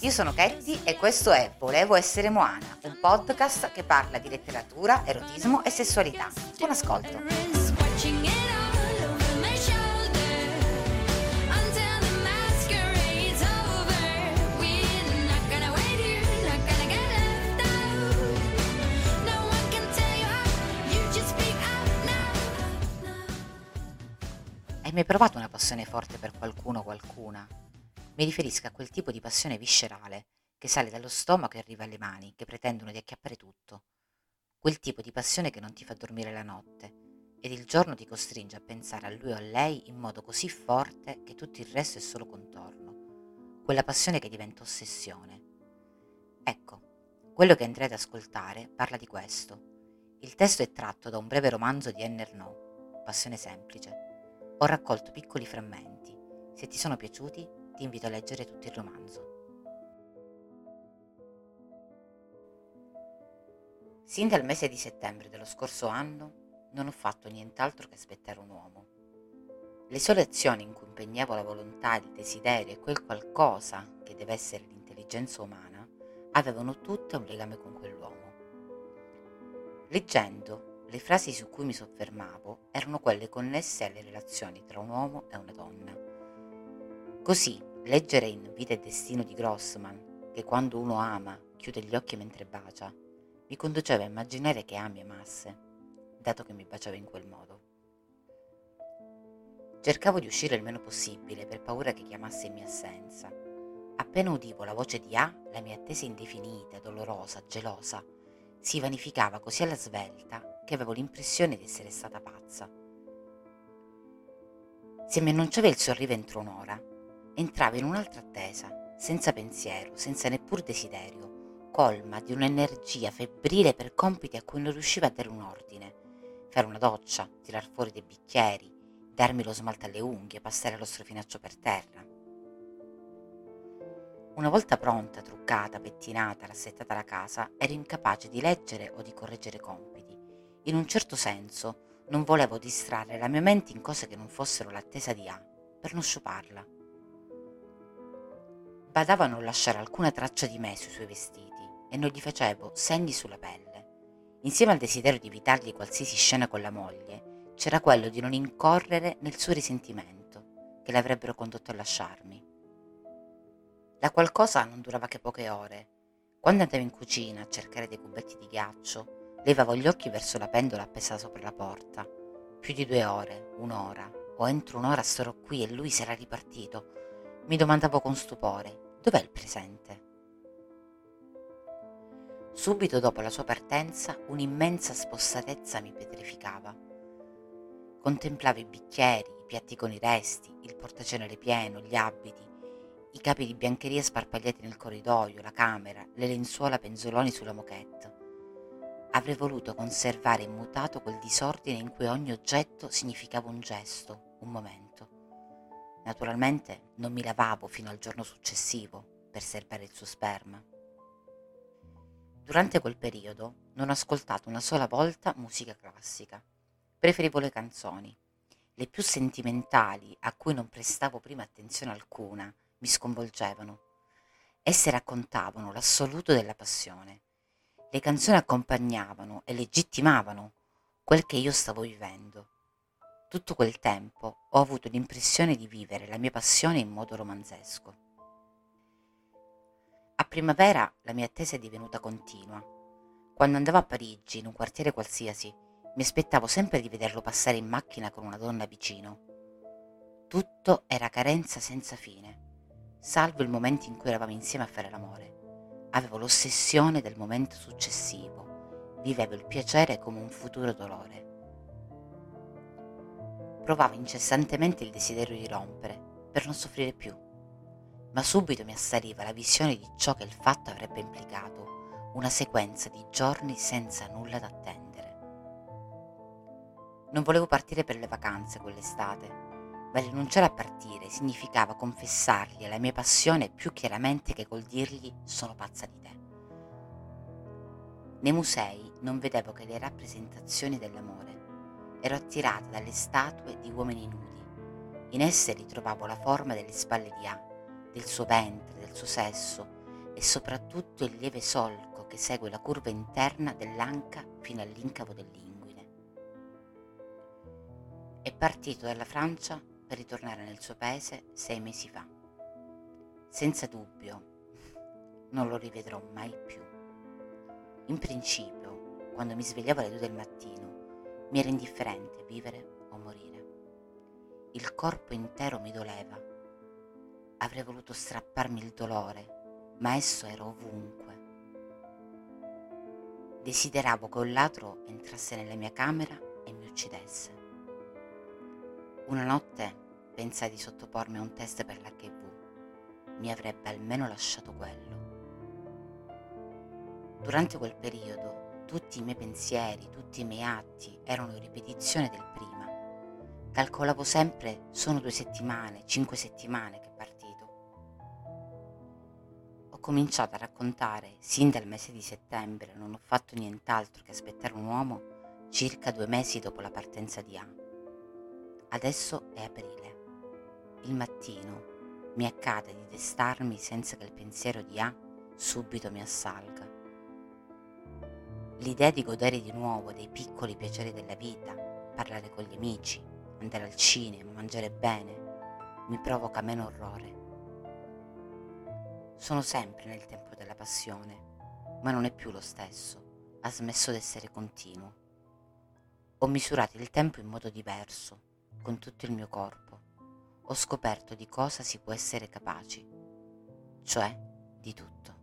io sono Ketty e questo è Volevo essere Moana, un podcast che parla di letteratura, erotismo e sessualità. Buon ascolto! Hai mai provato una passione forte per qualcuno o qualcuna? Mi riferisco a quel tipo di passione viscerale che sale dallo stomaco e arriva alle mani, che pretendono di acchiappare tutto. Quel tipo di passione che non ti fa dormire la notte ed il giorno ti costringe a pensare a lui o a lei in modo così forte che tutto il resto è solo contorno. Quella passione che diventa ossessione. Ecco, quello che andrete ad ascoltare parla di questo. Il testo è tratto da un breve romanzo di Enner No, Passione semplice ho raccolto piccoli frammenti. Se ti sono piaciuti, ti invito a leggere tutto il romanzo. Sin dal mese di settembre dello scorso anno non ho fatto nient'altro che aspettare un uomo. Le sole azioni in cui impegnavo la volontà, il desiderio e quel qualcosa che deve essere l'intelligenza umana avevano tutte un legame con quell'uomo. Leggendo le frasi su cui mi soffermavo erano quelle connesse alle relazioni tra un uomo e una donna. Così, leggere in Vita e Destino di Grossman che quando uno ama chiude gli occhi mentre bacia, mi conduceva a immaginare che ami amasse, dato che mi baciava in quel modo. Cercavo di uscire il meno possibile per paura che chiamasse in mia assenza. Appena udivo la voce di A, la mia attesa indefinita, dolorosa, gelosa, si vanificava così alla svelta che avevo l'impressione di essere stata pazza. Se mi annunciava il suo arrivo entro un'ora, entravo in un'altra attesa, senza pensiero, senza neppur desiderio, colma di un'energia febbrile per compiti a cui non riusciva a dare un ordine. Fare una doccia, tirar fuori dei bicchieri, darmi lo smalto alle unghie, passare lo strofinaccio per terra. Una volta pronta, truccata, pettinata, rassettata la casa, ero incapace di leggere o di correggere compiti in un certo senso, non volevo distrarre la mia mente in cose che non fossero l'attesa di A, per non sciuparla. Badavo a non lasciare alcuna traccia di me sui suoi vestiti e non gli facevo segni sulla pelle. Insieme al desiderio di evitargli qualsiasi scena con la moglie, c'era quello di non incorrere nel suo risentimento, che l'avrebbero condotto a lasciarmi. La qualcosa non durava che poche ore. Quando andavo in cucina a cercare dei cubetti di ghiaccio, Levavo gli occhi verso la pendola appesa sopra la porta. Più di due ore, un'ora, o entro un'ora sarò qui e lui sarà ripartito. Mi domandavo con stupore, dov'è il presente? Subito dopo la sua partenza un'immensa spossatezza mi petrificava. Contemplavo i bicchieri, i piatti con i resti, il portacenere pieno, gli abiti, i capi di biancheria sparpagliati nel corridoio, la camera, le lenzuola penzoloni sulla moquette. Avrei voluto conservare immutato quel disordine in cui ogni oggetto significava un gesto, un momento. Naturalmente non mi lavavo fino al giorno successivo per serbare il suo sperma. Durante quel periodo non ho ascoltato una sola volta musica classica. Preferivo le canzoni. Le più sentimentali, a cui non prestavo prima attenzione alcuna, mi sconvolgevano. Esse raccontavano l'assoluto della passione le canzoni accompagnavano e legittimavano quel che io stavo vivendo. Tutto quel tempo ho avuto l'impressione di vivere la mia passione in modo romanzesco. A primavera la mia attesa è divenuta continua. Quando andavo a Parigi, in un quartiere qualsiasi, mi aspettavo sempre di vederlo passare in macchina con una donna vicino. Tutto era carenza senza fine, salvo il momento in cui eravamo insieme a fare l'amore. Avevo l'ossessione del momento successivo, vivevo il piacere come un futuro dolore. Provavo incessantemente il desiderio di rompere, per non soffrire più, ma subito mi assaliva la visione di ciò che il fatto avrebbe implicato, una sequenza di giorni senza nulla da attendere. Non volevo partire per le vacanze quell'estate, ma rinunciare a partire significava confessargli la mia passione più chiaramente che col dirgli sono pazza di te. Nei musei non vedevo che le rappresentazioni dell'amore. Ero attirata dalle statue di uomini nudi. In esse ritrovavo la forma delle spalle di A, del suo ventre, del suo sesso, e soprattutto il lieve solco che segue la curva interna dell'anca fino all'incavo dell'inguine. È partito dalla Francia per ritornare nel suo paese sei mesi fa. Senza dubbio, non lo rivedrò mai più. In principio, quando mi svegliavo alle due del mattino, mi era indifferente vivere o morire. Il corpo intero mi doleva. Avrei voluto strapparmi il dolore, ma esso era ovunque. Desideravo che un ladro entrasse nella mia camera e mi uccidesse. Una notte pensai di sottopormi a un test per l'HIV. Mi avrebbe almeno lasciato quello. Durante quel periodo tutti i miei pensieri, tutti i miei atti erano ripetizione del prima. Calcolavo sempre sono due settimane, cinque settimane che è partito. Ho cominciato a raccontare, sin dal mese di settembre, non ho fatto nient'altro che aspettare un uomo circa due mesi dopo la partenza di A. Adesso è aprile. Il mattino mi accade di destarmi senza che il pensiero di A subito mi assalga. L'idea di godere di nuovo dei piccoli piaceri della vita, parlare con gli amici, andare al cinema, mangiare bene, mi provoca meno orrore. Sono sempre nel tempo della passione, ma non è più lo stesso, ha smesso d'essere continuo. Ho misurato il tempo in modo diverso, con tutto il mio corpo. Ho scoperto di cosa si può essere capaci, cioè di tutto.